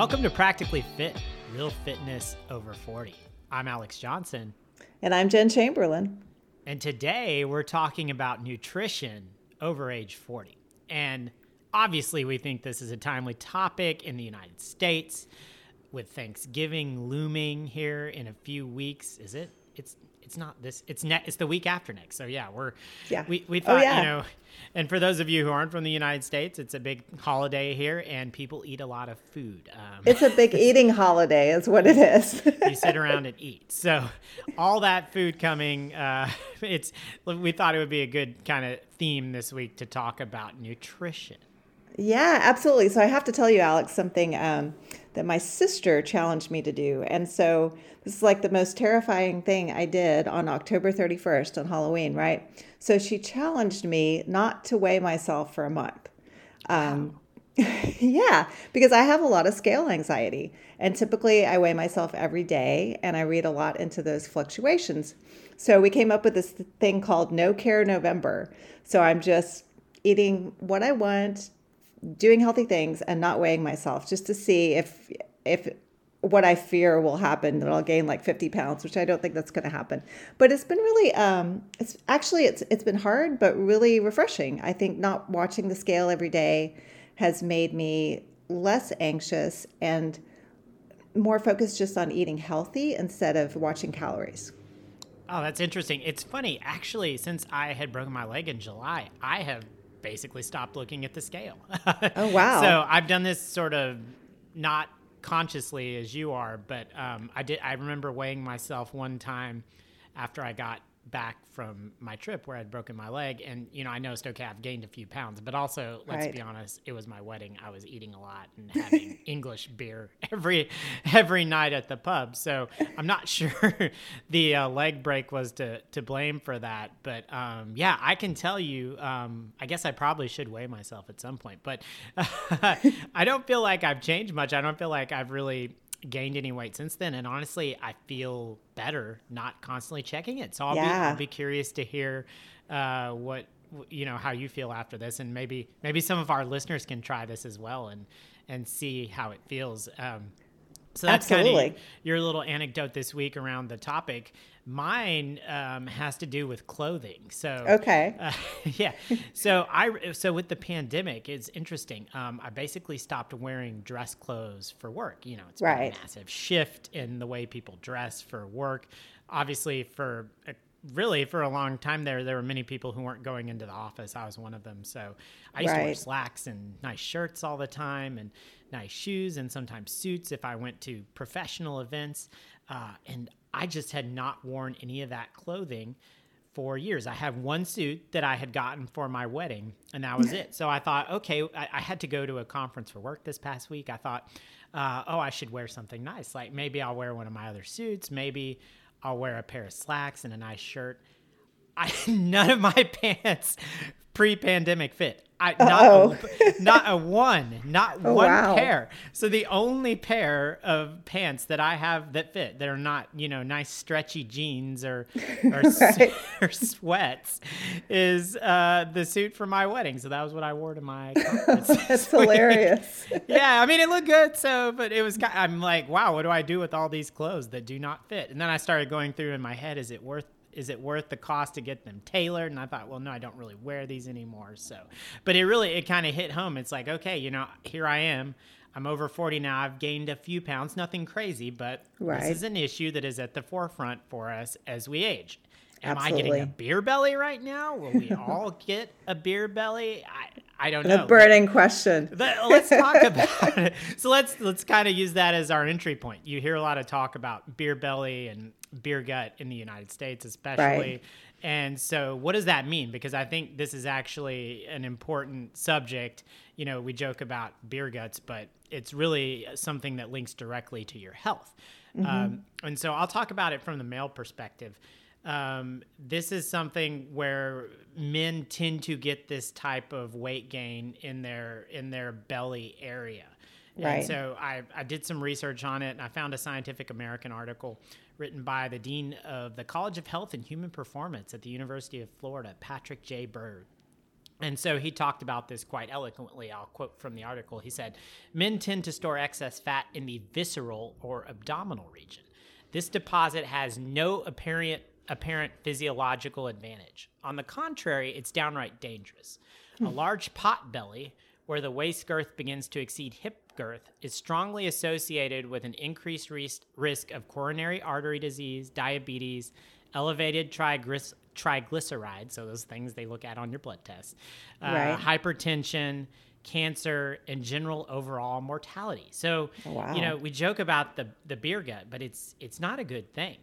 Welcome to Practically Fit, Real Fitness Over 40. I'm Alex Johnson. And I'm Jen Chamberlain. And today we're talking about nutrition over age 40. And obviously, we think this is a timely topic in the United States with Thanksgiving looming here in a few weeks. Is it? It's it's not this it's net it's the week after next. So yeah we're yeah. we, we oh, thought oh, yeah. you know and for those of you who aren't from the united states it's a big holiday here and people eat a lot of food. Um, it's a big eating holiday is what it is. You sit around and eat. So all that food coming uh, it's we thought it would be a good kind of theme this week to talk about nutrition. Yeah absolutely. So i have to tell you alex something um, that my sister challenged me to do. And so this is like the most terrifying thing I did on October 31st on Halloween, right? So she challenged me not to weigh myself for a month. Um, yeah, because I have a lot of scale anxiety. And typically I weigh myself every day and I read a lot into those fluctuations. So we came up with this thing called No Care November. So I'm just eating what I want, doing healthy things and not weighing myself just to see if if what I fear will happen that I'll gain like 50 pounds, which I don't think that's going to happen. But it's been really, um, it's actually it's it's been hard, but really refreshing. I think not watching the scale every day has made me less anxious and more focused just on eating healthy instead of watching calories. Oh, that's interesting. It's funny, actually, since I had broken my leg in July, I have basically stopped looking at the scale. oh wow! So I've done this sort of not consciously as you are, but um, I did. I remember weighing myself one time after I got back from my trip where I'd broken my leg. And, you know, I noticed, okay, I've gained a few pounds, but also, let's right. be honest, it was my wedding. I was eating a lot and having English beer every, every night at the pub. So I'm not sure the uh, leg break was to, to blame for that. But um, yeah, I can tell you, um, I guess I probably should weigh myself at some point, but I don't feel like I've changed much. I don't feel like I've really gained any weight since then. And honestly, I feel better not constantly checking it. So I'll, yeah. be, I'll be curious to hear uh, what you know how you feel after this, and maybe maybe some of our listeners can try this as well and and see how it feels. Um, so that's kind of your little anecdote this week around the topic. Mine um, has to do with clothing. So okay, uh, yeah. So I so with the pandemic, it's interesting. Um, I basically stopped wearing dress clothes for work. You know, it's right. a massive shift in the way people dress for work. Obviously, for a, really for a long time there, there were many people who weren't going into the office. I was one of them. So I used right. to wear slacks and nice shirts all the time and nice shoes and sometimes suits if I went to professional events. Uh, and I just had not worn any of that clothing for years. I had one suit that I had gotten for my wedding, and that was it. So I thought, okay, I, I, had to go to a conference for work this past week. I thought, uh, oh, I should wear something nice. Like maybe I'll wear one of my other suits. Maybe I'll wear a pair of slacks and a nice shirt. I none of my pants pre-pandemic fit. I, not, a, not a one, not oh, one wow. pair. So the only pair of pants that I have that fit, that are not, you know, nice stretchy jeans or or, right. or sweats, is uh, the suit for my wedding. So that was what I wore to my conference. That's hilarious. yeah, I mean, it looked good. So, but it was. I'm like, wow, what do I do with all these clothes that do not fit? And then I started going through in my head, is it worth is it worth the cost to get them tailored? And I thought, well, no, I don't really wear these anymore. So, but it really, it kind of hit home. It's like, okay, you know, here I am. I'm over 40 now. I've gained a few pounds, nothing crazy, but right. this is an issue that is at the forefront for us as we age. Am Absolutely. I getting a beer belly right now? Will we all get a beer belly? I, I don't know. The burning question. let's talk about it. So let's let's kind of use that as our entry point. You hear a lot of talk about beer belly and beer gut in the United States, especially. Right. And so, what does that mean? Because I think this is actually an important subject. You know, we joke about beer guts, but it's really something that links directly to your health. Mm-hmm. Um, and so, I'll talk about it from the male perspective. Um, this is something where men tend to get this type of weight gain in their in their belly area. Right. And so I, I did some research on it and I found a Scientific American article written by the Dean of the College of Health and Human Performance at the University of Florida, Patrick J. Bird. And so he talked about this quite eloquently. I'll quote from the article. He said, Men tend to store excess fat in the visceral or abdominal region. This deposit has no apparent, apparent physiological advantage. On the contrary, it's downright dangerous. Hmm. A large pot belly, where the waist girth begins to exceed hip girth, is strongly associated with an increased risk of coronary artery disease, diabetes, elevated triglycerides triglycerides, so those things they look at on your blood test, uh, right. hypertension, cancer, and general overall mortality. So, wow. you know, we joke about the the beer gut, but it's it's not a good thing.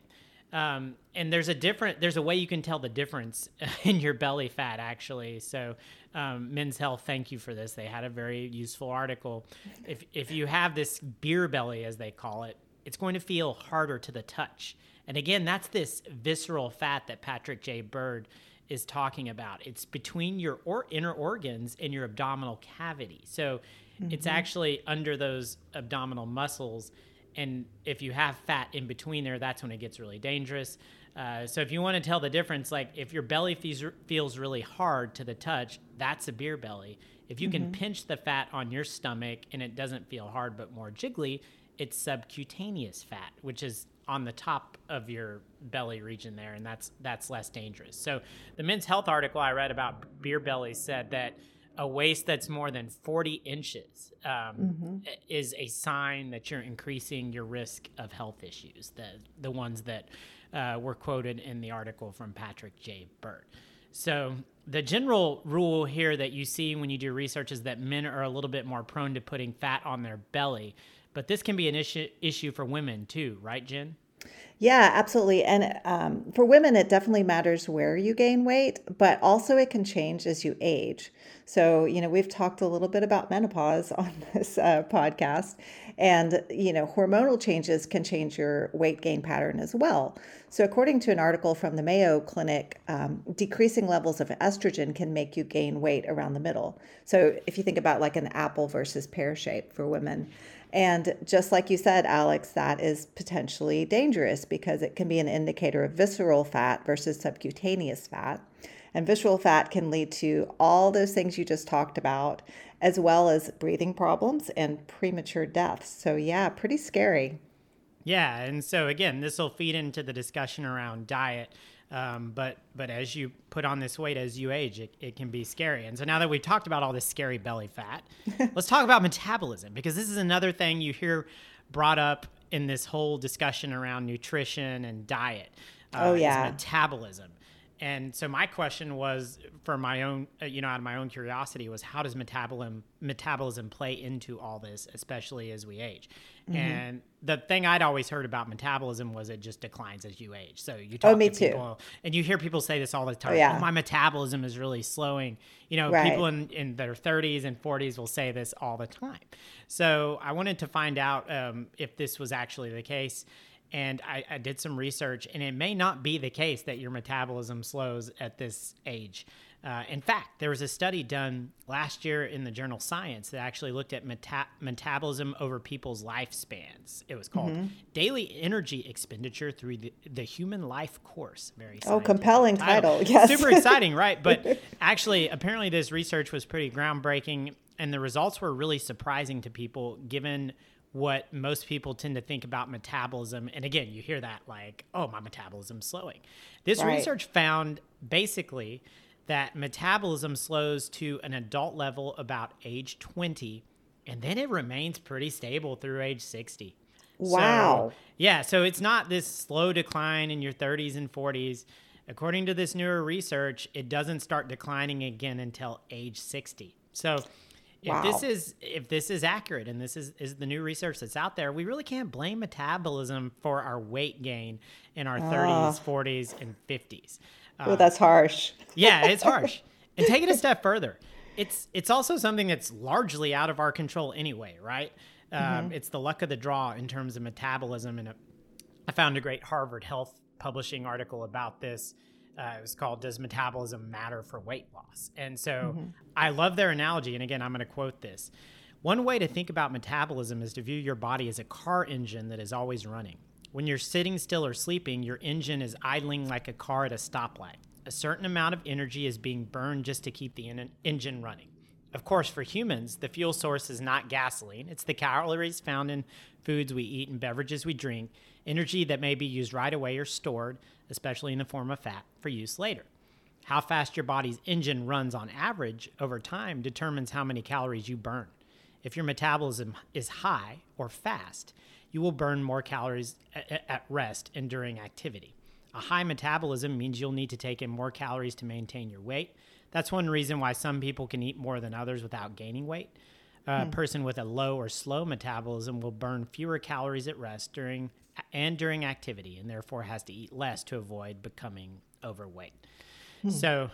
Um, and there's a different there's a way you can tell the difference in your belly fat actually. So, um, Men's Health, thank you for this. They had a very useful article. If if you have this beer belly, as they call it, it's going to feel harder to the touch and again, that's this visceral fat that Patrick J. Bird is talking about. It's between your or inner organs and your abdominal cavity. So mm-hmm. it's actually under those abdominal muscles. And if you have fat in between there, that's when it gets really dangerous. Uh, so if you want to tell the difference, like if your belly feels, feels really hard to the touch, that's a beer belly. If you mm-hmm. can pinch the fat on your stomach and it doesn't feel hard but more jiggly, it's subcutaneous fat, which is on the top of your belly region there, and that's that's less dangerous. So the Men's Health article I read about beer bellies said that a waist that's more than 40 inches um, mm-hmm. is a sign that you're increasing your risk of health issues. The the ones that uh, were quoted in the article from Patrick J. Bird. So the general rule here that you see when you do research is that men are a little bit more prone to putting fat on their belly. But this can be an issue issue for women too, right, Jen? Yeah, absolutely. And um, for women, it definitely matters where you gain weight, but also it can change as you age. So, you know, we've talked a little bit about menopause on this uh, podcast, and, you know, hormonal changes can change your weight gain pattern as well. So, according to an article from the Mayo Clinic, um, decreasing levels of estrogen can make you gain weight around the middle. So, if you think about like an apple versus pear shape for women, and just like you said, Alex, that is potentially dangerous because it can be an indicator of visceral fat versus subcutaneous fat. And visceral fat can lead to all those things you just talked about, as well as breathing problems and premature deaths. So, yeah, pretty scary. Yeah. And so, again, this will feed into the discussion around diet. Um, but but as you put on this weight as you age, it, it can be scary. And so now that we've talked about all this scary belly fat, let's talk about metabolism because this is another thing you hear brought up in this whole discussion around nutrition and diet. Uh, oh yeah, metabolism. And so my question was, for my own, uh, you know, out of my own curiosity, was how does metabolism metabolism play into all this, especially as we age? Mm-hmm. And the thing I'd always heard about metabolism was it just declines as you age. So you talk oh, me to people, and you hear people say this all the time. Oh, yeah. Oh, my metabolism is really slowing. You know, right. people in, in their 30s and 40s will say this all the time. So I wanted to find out um, if this was actually the case and I, I, did some research, and it may not be the case that your metabolism slows at this age. Uh, in fact, there was a study done last year in the journal Science that actually looked at meta- metabolism over people's lifespans. It was called mm-hmm. Daily Energy Expenditure Through the, the Human Life Course. Very oh, compelling title. title. Yes, super exciting, right? But actually, apparently, this research was pretty groundbreaking, and the results were really surprising to people given what most people tend to think about metabolism. And again, you hear that like, oh, my metabolism's slowing. This right. research found basically that metabolism slows to an adult level about age 20, and then it remains pretty stable through age 60. Wow. So, yeah, so it's not this slow decline in your 30s and 40s. According to this newer research, it doesn't start declining again until age 60. So Wow. If this is if this is accurate and this is, is the new research that's out there, we really can't blame metabolism for our weight gain in our uh. 30s, 40s, and 50s. oh, that's harsh. yeah, it's harsh. And take it a step further. It's it's also something that's largely out of our control anyway, right? Um, mm-hmm. It's the luck of the draw in terms of metabolism. And I found a great Harvard Health publishing article about this uh, it was called "Does Metabolism Matter for Weight Loss?" And so mm-hmm. I love their analogy. And again, I'm going to quote this. One way to think about metabolism is to view your body as a car engine that is always running. When you're sitting still or sleeping, your engine is idling like a car at a stoplight. a certain amount of energy is being burned just to keep the en- engine running. Of course, for humans, the fuel source is not gasoline, it's the calories found in foods we eat and beverages we drink, energy that may be used right away or stored, especially in the form of fat, for use later. How fast your body's engine runs on average over time determines how many calories you burn. If your metabolism is high or fast, you will burn more calories at rest and during activity. A high metabolism means you'll need to take in more calories to maintain your weight. That's one reason why some people can eat more than others without gaining weight. A hmm. person with a low or slow metabolism will burn fewer calories at rest during and during activity and therefore has to eat less to avoid becoming overweight. Hmm. So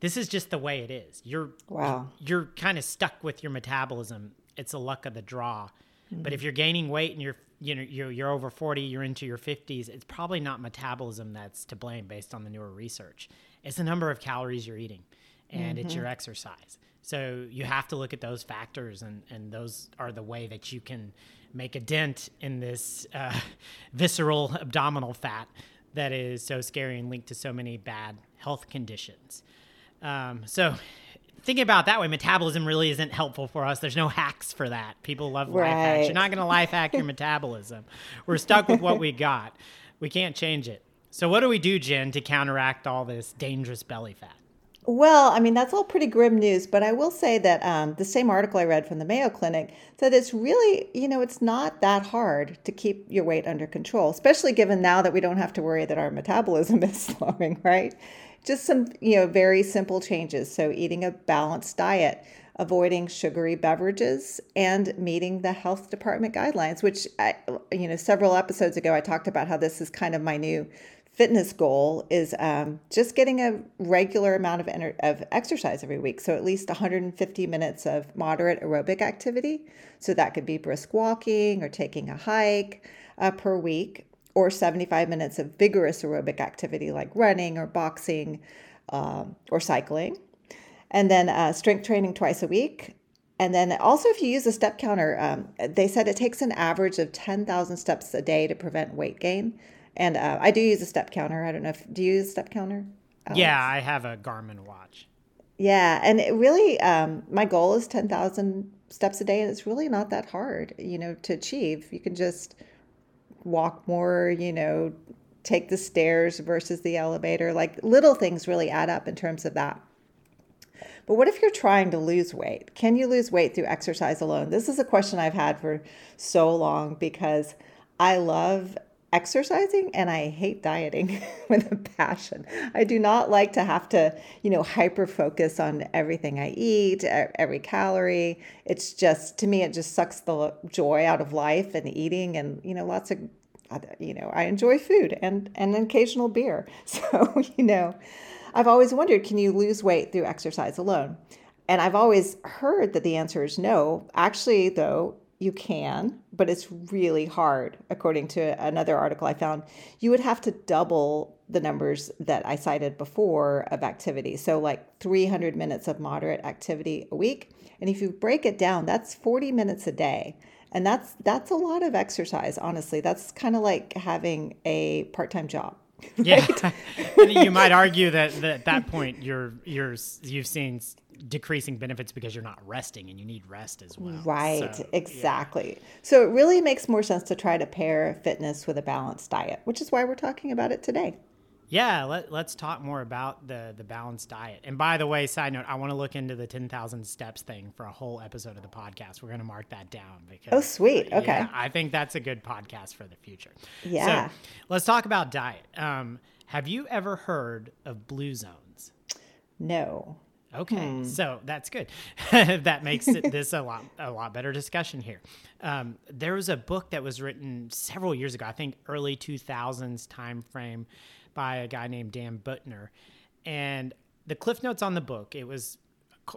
this is just the way it is. You're wow. You're kind of stuck with your metabolism. It's a luck of the draw. Mm-hmm. But if you're gaining weight and you're you know you're, you're over 40, you're into your 50s, it's probably not metabolism that's to blame based on the newer research. It's the number of calories you're eating and mm-hmm. it's your exercise. So you have to look at those factors and and those are the way that you can make a dent in this uh, visceral abdominal fat that is so scary and linked to so many bad health conditions. Um, so thinking about that way, metabolism really isn't helpful for us. There's no hacks for that. People love right. life hacks. You're not going to life hack your metabolism. We're stuck with what we got. We can't change it. So what do we do, Jen, to counteract all this dangerous belly fat? Well, I mean, that's all pretty grim news, but I will say that um, the same article I read from the Mayo Clinic said it's really, you know, it's not that hard to keep your weight under control, especially given now that we don't have to worry that our metabolism is slowing, right? Just some, you know, very simple changes. So, eating a balanced diet, avoiding sugary beverages, and meeting the health department guidelines, which, I, you know, several episodes ago, I talked about how this is kind of my new fitness goal is um, just getting a regular amount of, ener- of exercise every week. So at least 150 minutes of moderate aerobic activity. So that could be brisk walking or taking a hike uh, per week, or 75 minutes of vigorous aerobic activity like running or boxing um, or cycling. And then uh, strength training twice a week. And then also, if you use a step counter, um, they said it takes an average of 10,000 steps a day to prevent weight gain. And uh, I do use a step counter. I don't know if do you use a step counter? Alex? Yeah, I have a Garmin watch. Yeah, and it really, um, my goal is ten thousand steps a day, and it's really not that hard, you know, to achieve. You can just walk more, you know, take the stairs versus the elevator. Like little things really add up in terms of that. But what if you're trying to lose weight? Can you lose weight through exercise alone? This is a question I've had for so long because I love exercising and I hate dieting with a passion. I do not like to have to, you know, hyper focus on everything I eat, every calorie. It's just to me it just sucks the joy out of life and eating and, you know, lots of you know, I enjoy food and and an occasional beer. So, you know, I've always wondered can you lose weight through exercise alone? And I've always heard that the answer is no. Actually, though, you can, but it's really hard. According to another article I found, you would have to double the numbers that I cited before of activity. So, like 300 minutes of moderate activity a week. And if you break it down, that's 40 minutes a day. And that's that's a lot of exercise, honestly. That's kind of like having a part-time job. Yeah, you might argue that, that at that point you're you're you've seen decreasing benefits because you're not resting and you need rest as well. Right, so, exactly. Yeah. So it really makes more sense to try to pair fitness with a balanced diet, which is why we're talking about it today. Yeah, let, us talk more about the the balanced diet. And by the way, side note, I want to look into the 10,000 steps thing for a whole episode of the podcast. We're going to mark that down because Oh, sweet. Okay. Yeah, I think that's a good podcast for the future. Yeah. So, let's talk about diet. Um, have you ever heard of blue zones? No. Okay, hmm. so that's good. that makes it, this a lot a lot better discussion here. Um, there was a book that was written several years ago, I think early two thousands time frame, by a guy named Dan Buettner, and the cliff notes on the book it was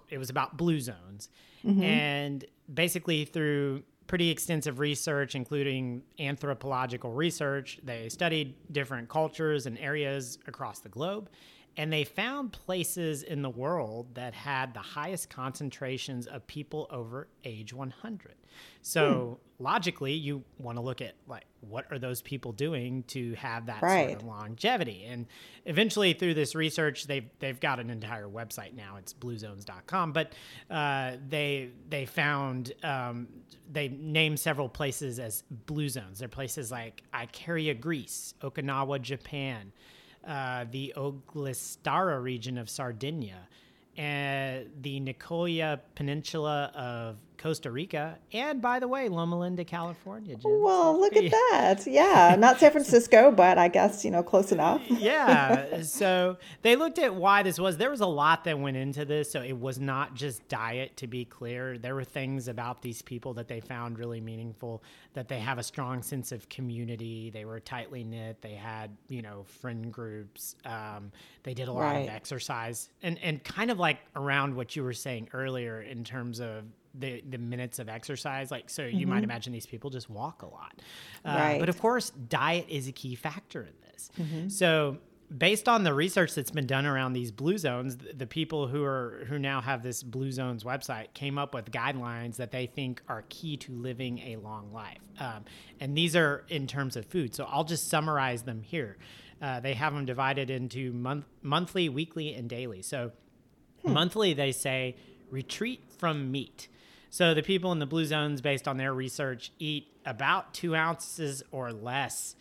it was about blue zones, mm-hmm. and basically through pretty extensive research, including anthropological research, they studied different cultures and areas across the globe and they found places in the world that had the highest concentrations of people over age 100. So hmm. logically, you want to look at like what are those people doing to have that right. sort of longevity. And eventually, through this research, they've they've got an entire website now. It's bluezones.com. But uh, they they found um, they named several places as blue zones. They're places like Icaria, Greece, Okinawa, Japan uh, the Ogliastra region of Sardinia, and the Nicoya Peninsula of Costa Rica, and by the way, Loma Linda, California. Jen. Well, look at that. Yeah, not San Francisco, but I guess you know close enough. yeah. So they looked at why this was. There was a lot that went into this, so it was not just diet. To be clear, there were things about these people that they found really meaningful. That they have a strong sense of community. They were tightly knit. They had you know friend groups. Um, they did a lot right. of exercise, and and kind of like around what you were saying earlier in terms of the the minutes of exercise. Like so, you mm-hmm. might imagine these people just walk a lot. Uh, right. But of course, diet is a key factor in this. Mm-hmm. So based on the research that's been done around these blue zones the, people who are who now have this blue zones website came up with guidelines that they think are key to living a long life um, and these are in terms of food so i'll just summarize them here uh, they have them divided into month, monthly weekly and daily so hmm. monthly they say retreat from meat so the people in the blue zones, based on their research, eat about two ounces or less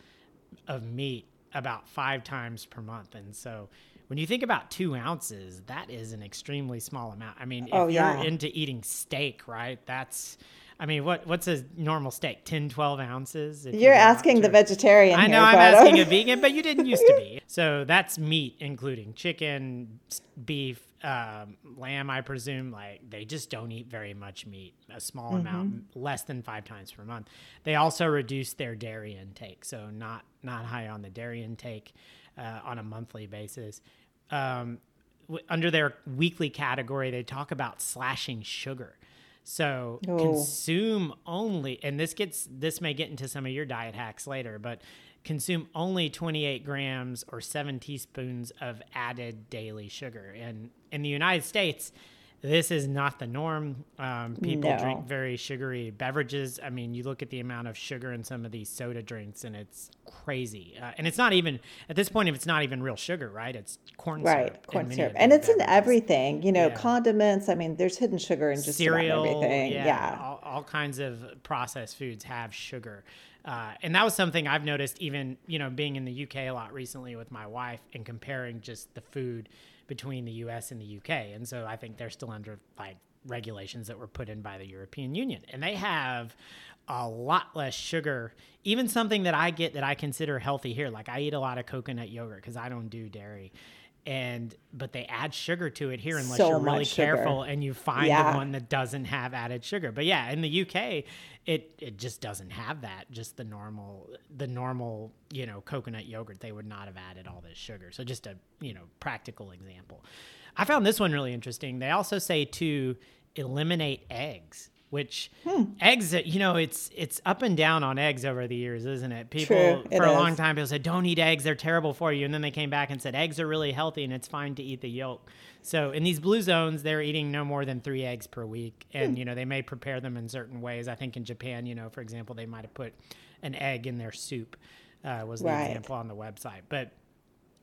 of meat about five times per month. And so when you think about two ounces, that is an extremely small amount. I mean, oh, if oh, yeah. you're into eating steak, right? That's I mean, what what's a normal steak? 10, 12 ounces? You're asking the vegetarian. I know I'm asking a vegan, but you didn't used to be. So that's meat, including chicken, beef, um, lamb, I presume. Like they just don't eat very much meat, a small mm-hmm. amount, less than five times per month. They also reduce their dairy intake, so not not high on the dairy intake uh, on a monthly basis. Um, w- under their weekly category, they talk about slashing sugar. So oh. consume only, and this gets this may get into some of your diet hacks later, but consume only 28 grams or seven teaspoons of added daily sugar. And in the United States, this is not the norm. Um, people no. drink very sugary beverages. I mean, you look at the amount of sugar in some of these soda drinks, and it's crazy. Uh, and it's not even at this point. If it's not even real sugar, right? It's corn right, syrup. corn syrup, and it's beverages. in everything. You know, yeah. condiments. I mean, there's hidden sugar in just Cereal, about everything. Yeah, yeah. All, all, kinds of processed foods have sugar. Uh, and that was something I've noticed, even you know, being in the UK a lot recently with my wife, and comparing just the food between the US and the UK. And so I think they're still under like regulations that were put in by the European Union. And they have a lot less sugar, even something that I get that I consider healthy here. Like I eat a lot of coconut yogurt because I don't do dairy and but they add sugar to it here unless so you're really careful and you find yeah. the one that doesn't have added sugar. But yeah, in the UK, it it just doesn't have that. Just the normal the normal you know coconut yogurt, they would not have added all this sugar. So just a you know practical example. I found this one really interesting. They also say to eliminate eggs which hmm. eggs you know it's it's up and down on eggs over the years isn't it people True, it for is. a long time people said don't eat eggs they're terrible for you and then they came back and said eggs are really healthy and it's fine to eat the yolk so in these blue zones they're eating no more than three eggs per week and hmm. you know they may prepare them in certain ways i think in japan you know for example they might have put an egg in their soup uh, was the right. example on the website but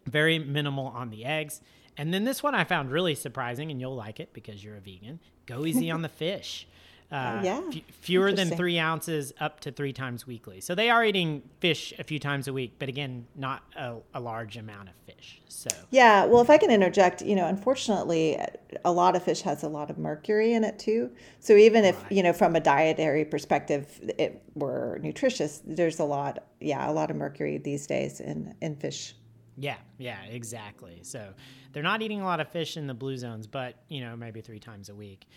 very minimal on the eggs and then this one i found really surprising and you'll like it because you're a vegan go easy on the fish uh, yeah. F- fewer than three ounces up to three times weekly. So they are eating fish a few times a week, but again, not a, a, large amount of fish. So yeah, well, if I can interject, you know, unfortunately, a lot of fish has a lot of mercury in it too. So even if right. you know, from a dietary perspective, it were nutritious, there's a lot, yeah, a lot of mercury these days in in fish. Yeah, yeah, exactly. So they're not eating a lot of fish in the blue zones, but you know, maybe three times a week.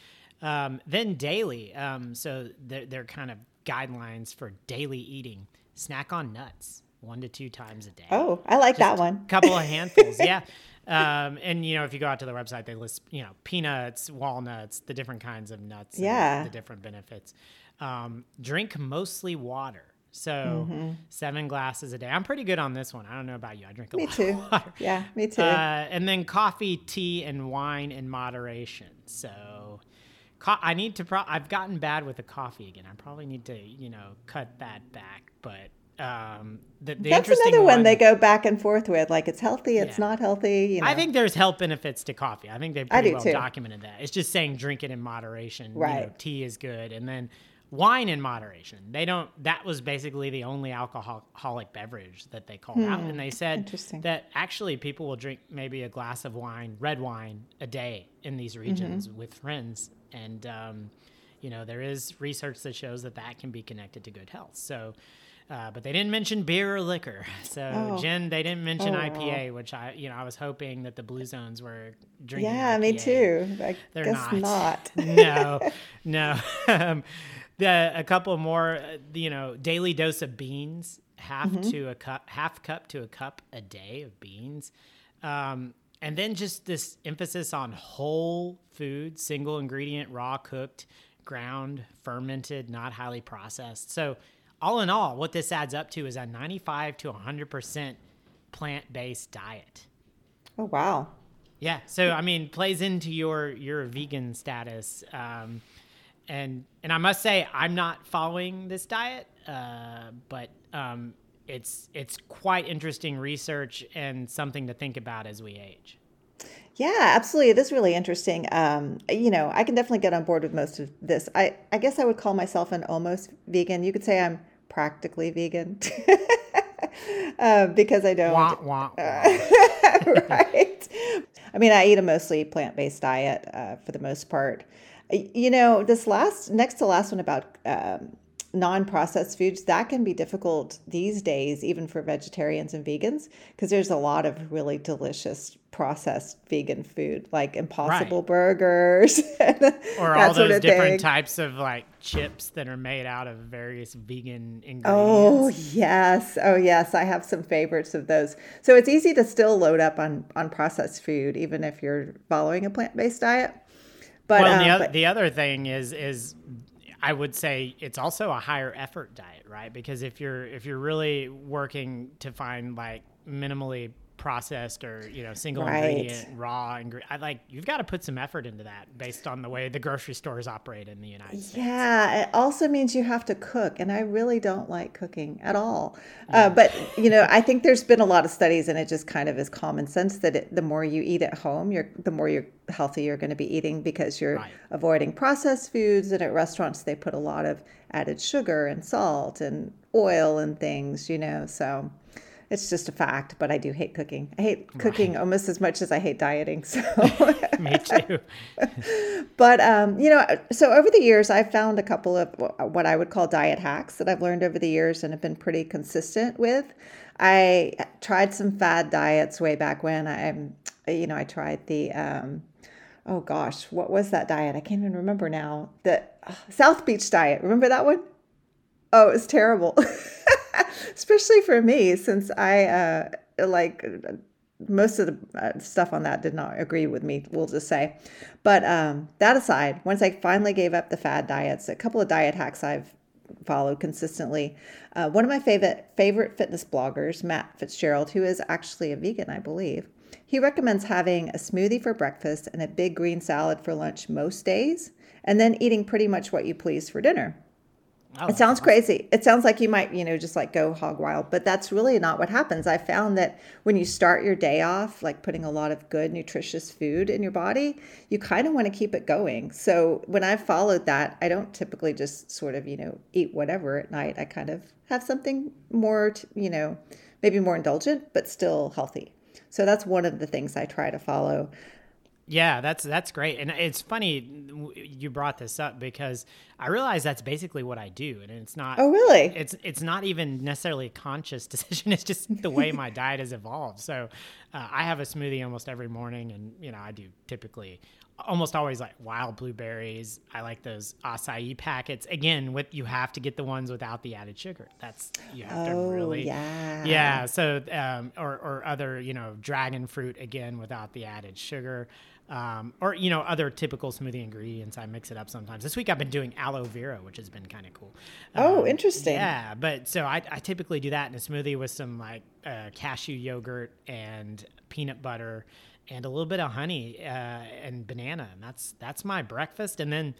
Um, then daily, um, so they're, they're kind of guidelines for daily eating. Snack on nuts one to two times a day. Oh, I like Just that one. A couple of handfuls, yeah. Um, and you know, if you go out to the website, they list you know peanuts, walnuts, the different kinds of nuts, yeah, the different benefits. Um, drink mostly water. So mm-hmm. seven glasses a day. I'm pretty good on this one. I don't know about you. I drink a me lot too. of water. Yeah, me too. Uh, and then coffee, tea, and wine in moderation. So co- I need to. Pro- I've gotten bad with the coffee again. I probably need to, you know, cut that back. But um, the, the that's another one, one, they go back and forth with. Like it's healthy, it's yeah. not healthy. You know. I think there's health benefits to coffee. I think they've pretty well too. documented that. It's just saying drink it in moderation. Right. You know, tea is good, and then wine in moderation. They don't. That was basically the only alcoholic beverage that they called hmm. out, and they said that actually people will drink maybe a glass of wine, red wine, a day in these regions mm-hmm. with friends, and um, you know there is research that shows that that can be connected to good health. So. Uh, but they didn't mention beer or liquor. So oh. Jen, they didn't mention oh, IPA, which I, you know, I was hoping that the Blue Zones were drinking. Yeah, IPA. me too. I They're guess not. not. no, no. um, the a couple more, uh, you know, daily dose of beans, half mm-hmm. to a cup, half cup to a cup a day of beans. Um, and then just this emphasis on whole food, single ingredient, raw cooked, ground, fermented, not highly processed. So all in all, what this adds up to is a 95 to 100% plant based diet. Oh, wow. Yeah. So, I mean, plays into your, your vegan status. Um, and, and I must say, I'm not following this diet, uh, but um, it's, it's quite interesting research and something to think about as we age. Yeah, absolutely. It is really interesting. Um, you know, I can definitely get on board with most of this. I, I guess I would call myself an almost vegan. You could say I'm practically vegan uh, because I don't. Wah, wah, wah. right. I mean, I eat a mostly plant based diet uh, for the most part. You know, this last, next to last one about um, non-processed foods that can be difficult these days even for vegetarians and vegans because there's a lot of really delicious processed vegan food like impossible right. burgers or all those different thing. types of like chips that are made out of various vegan ingredients. oh yes. Oh yes. I have some favorites of those. So it's easy to still load up on on processed food even if you're following a plant-based diet but, well, um, the, other, but, the other thing is is I would say it's also a higher effort diet, right? Because if you're if you're really working to find like minimally processed or you know single right. ingredient raw ingredient I like you've got to put some effort into that based on the way the grocery stores operate in the United States. Yeah, it also means you have to cook and I really don't like cooking at all. Uh, yeah. Uh, but you know, I think there's been a lot of studies and it just kind of is common sense that it, the more you eat at home, you're the more you're healthy you're going to be eating because you're right. avoiding processed foods and at restaurants they put a lot of added sugar and salt and oil and things, you know. So it's just a fact, but I do hate cooking. I hate cooking right. almost as much as I hate dieting. So me too. but um, you know, so over the years, I've found a couple of what I would call diet hacks that I've learned over the years and have been pretty consistent with. I tried some fad diets way back when. I, you know, I tried the. Um, oh gosh, what was that diet? I can't even remember now. The uh, South Beach diet. Remember that one? Oh, it was terrible. especially for me, since I uh, like most of the uh, stuff on that did not agree with me, we'll just say. But um, that aside, once I finally gave up the fad diets, a couple of diet hacks I've followed consistently. Uh, one of my favorite favorite fitness bloggers, Matt Fitzgerald, who is actually a vegan, I believe, he recommends having a smoothie for breakfast and a big green salad for lunch most days, and then eating pretty much what you please for dinner. Oh, it sounds crazy. It sounds like you might, you know, just like go hog wild, but that's really not what happens. I found that when you start your day off, like putting a lot of good, nutritious food in your body, you kind of want to keep it going. So when I've followed that, I don't typically just sort of, you know, eat whatever at night. I kind of have something more, you know, maybe more indulgent, but still healthy. So that's one of the things I try to follow. Yeah, that's that's great, and it's funny you brought this up because I realize that's basically what I do, and it's not. Oh, really? It's it's not even necessarily a conscious decision. It's just the way my diet has evolved. So, uh, I have a smoothie almost every morning, and you know I do typically almost always like wild blueberries. I like those acai packets. Again, with you have to get the ones without the added sugar. That's you have oh, to really yeah yeah. So um, or or other you know dragon fruit again without the added sugar. Um, or you know other typical smoothie ingredients. I mix it up sometimes. This week I've been doing aloe vera, which has been kind of cool. Oh, Um, interesting. Yeah, but so I, I typically do that in a smoothie with some like uh, cashew yogurt and peanut butter and a little bit of honey uh, and banana, and that's that's my breakfast. And then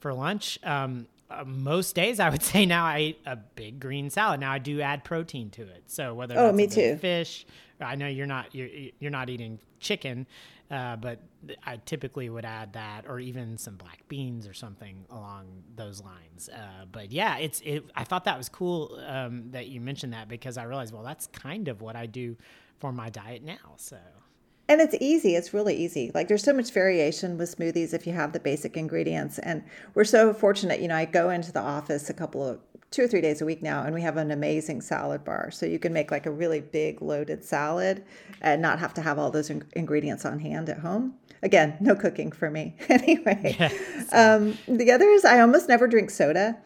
for lunch, um, uh, most days I would say now I eat a big green salad. Now I do add protein to it, so whether Oh, me too. fish, I know you're not you're you're not eating chicken. Uh, but I typically would add that, or even some black beans or something along those lines. Uh, but yeah, it's it. I thought that was cool um, that you mentioned that because I realized, well, that's kind of what I do for my diet now. So And it's easy. It's really easy. Like there's so much variation with smoothies if you have the basic ingredients. And we're so fortunate. You know, I go into the office a couple of two or three days a week now, and we have an amazing salad bar. So you can make like a really big loaded salad and not have to have all those in- ingredients on hand at home. Again, no cooking for me. anyway, um, the other is I almost never drink soda.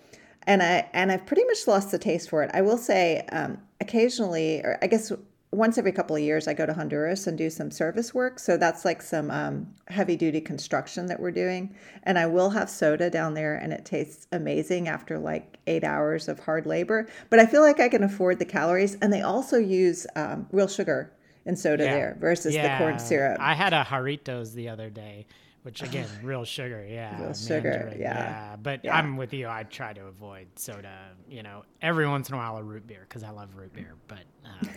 And I and I've pretty much lost the taste for it. I will say, um, occasionally, or I guess once every couple of years, I go to Honduras and do some service work. So that's like some um, heavy duty construction that we're doing. And I will have soda down there, and it tastes amazing after like eight hours of hard labor. But I feel like I can afford the calories. And they also use um, real sugar in soda Yeah. there versus the corn syrup. I had a Jarritos the other day, which again, real sugar. Yeah, Real sugar, Mandarin, yeah. But Yeah. I'm with you. I try to avoid soda. You know, every once in a while a root beer because I love root beer. But um,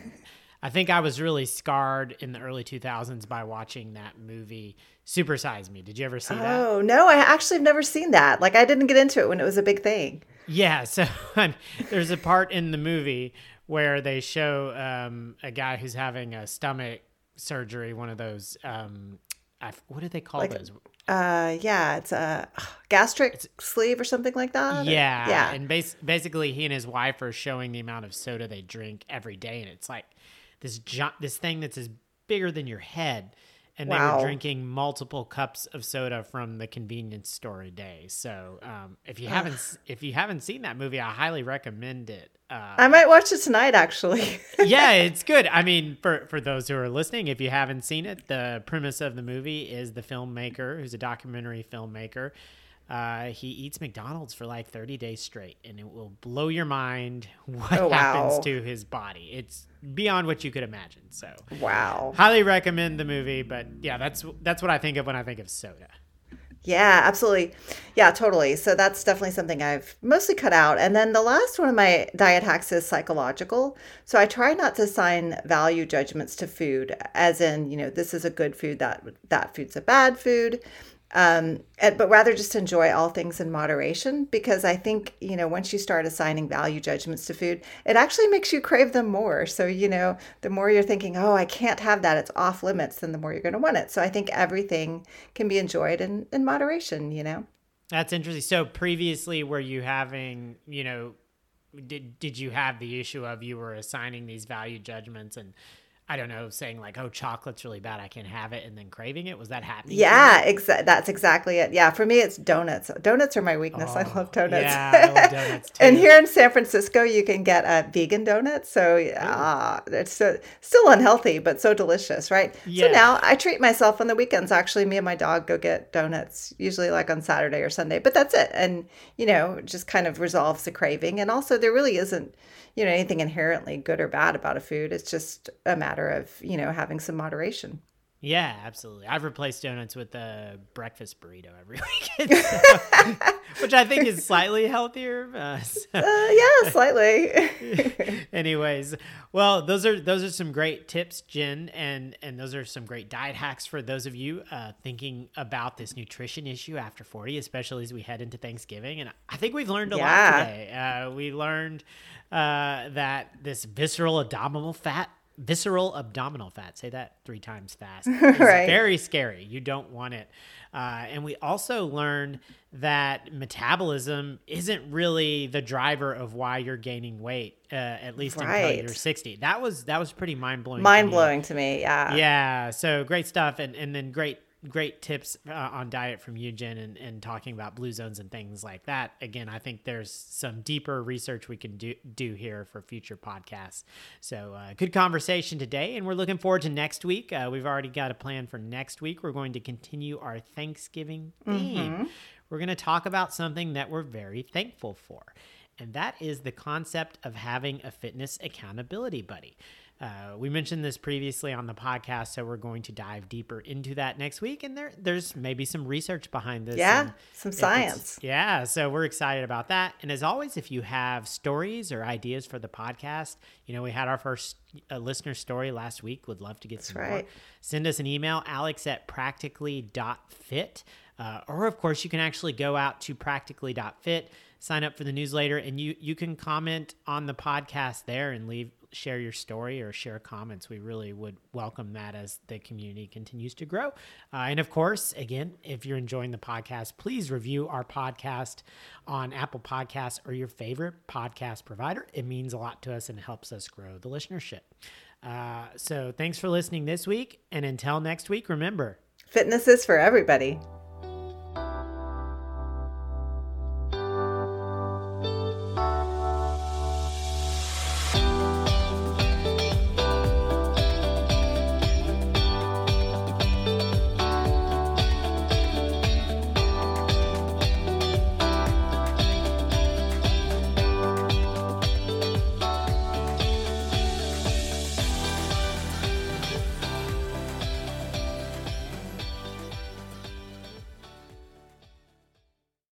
I think I was really scarred in the early 2000s by watching that movie Super Size Me. Did you ever see that? oh, no, I actually have never seen that. Like, I didn't get into it when it was a big thing. Yeah, so there's a part in the movie where they show um, a guy who's having a stomach surgery, one of those. Um, I, what do they call Like- those? Uh, yeah, it's a gastric sleeve or something like that. or- Yeah, yeah. And bas- basically, he and his wife are showing the amount of soda they drink every day, and it's like this jo- this thing that's as bigger than your head. And they were drinking multiple cups of soda from the convenience store a day. So um, if you haven't if you haven't seen that movie, I highly recommend it. Uh, I might watch it tonight, actually. yeah, it's good. I mean, for for those who are listening, if you haven't seen it, the premise of the movie is the filmmaker, who's a documentary filmmaker, uh, he eats McDonald's for like 30 days straight, and it will blow your mind what Oh, happens wow. to his body. It's beyond what you could imagine. So, wow. highly recommend the movie. But yeah, that's that's what I think of when I think of soda. Yeah, absolutely. Yeah, totally. So that's definitely something I've mostly cut out. And then the last one of my diet hacks is psychological. So I try not to assign value judgments to food, as in, you know, this is a good food, that that food's a bad food. Um, but rather just enjoy all things in moderation because I think, you know, once you start assigning value judgments to food, it actually makes you crave them more. So, you know, the more you're thinking, oh, I can't have that, it's off limits, then the more you're going to want it. So I think everything can be enjoyed in, in moderation, you know? That's interesting. So previously, were you having, you know, did did you have the issue of you were assigning these value judgments and I don't know, saying like, "Oh, chocolate's really bad, I can't have it," and then craving it? Was that happening? Yeah, exa- that's exactly it. Yeah, for me, it's donuts. Donuts are my weakness. I Oh, love donuts. yeah, I love donuts, and here in San Francisco, you can get a vegan donut. So uh, it's so, still unhealthy, but so delicious, right? Yeah. So now I treat myself on the weekends. Actually, me and my dog go get donuts, usually like on Saturday or Sunday. But that's it, and you know, just kind of resolves the craving. And also, there really isn't you know anything inherently good or bad about a food. It's just a matter of you know having some moderation. Yeah, absolutely. I've replaced donuts with a breakfast burrito every weekend, so- which I think is slightly healthier. Uh, so- Uh, yeah, slightly. Anyways, well, those are those are some great tips, Jen, and and those are some great diet hacks for those of you uh, thinking about this nutrition issue after forty, especially as we head into Thanksgiving. And I think we've learned a lot today. Uh, we learned uh, that this visceral abdominal fat. Visceral abdominal fat. Say that three times fast. Is Right. very scary. You don't want it. Uh, and we also learned that metabolism isn't really the driver of why you're gaining weight, uh, at least until you're 60. That was that was pretty mind blowing. Mind blowing to me. Yeah. Yeah. So great stuff, and and then great great tips uh, on diet from you, Jen, and, and talking about blue zones and things like that. Again, I think there's some deeper research we can do, do here for future podcasts. So, uh, good conversation today, and we're looking forward to next week. Uh, we've already got a plan for next week. We're going to continue our Thanksgiving theme. Mm-hmm. We're going to talk about something that we're very thankful for, and that is the concept of having a fitness accountability buddy. Uh, we mentioned this previously on the podcast, so we're going to dive deeper into that next week. And there, there's maybe some research behind this. Yeah, some science. Yeah, so we're excited about that. And as always, if you have stories or ideas for the podcast, you know, we had our first uh, listener story last week. Would love to get That's some right. more. Send us an email, alex at practically.fit. Uh, or, of course, you can actually go out to practically.fit, sign up for the newsletter, and you, you can comment on the podcast there and leave share your story or share comments. We really would welcome that as the community continues to grow. Uh, and of course, again, if you're enjoying the podcast, please review our podcast on Apple Podcasts or your favorite podcast provider. It means a lot to us and helps us grow the listenership. Uh, so thanks for listening this week. And until next week, remember fitness is for everybody.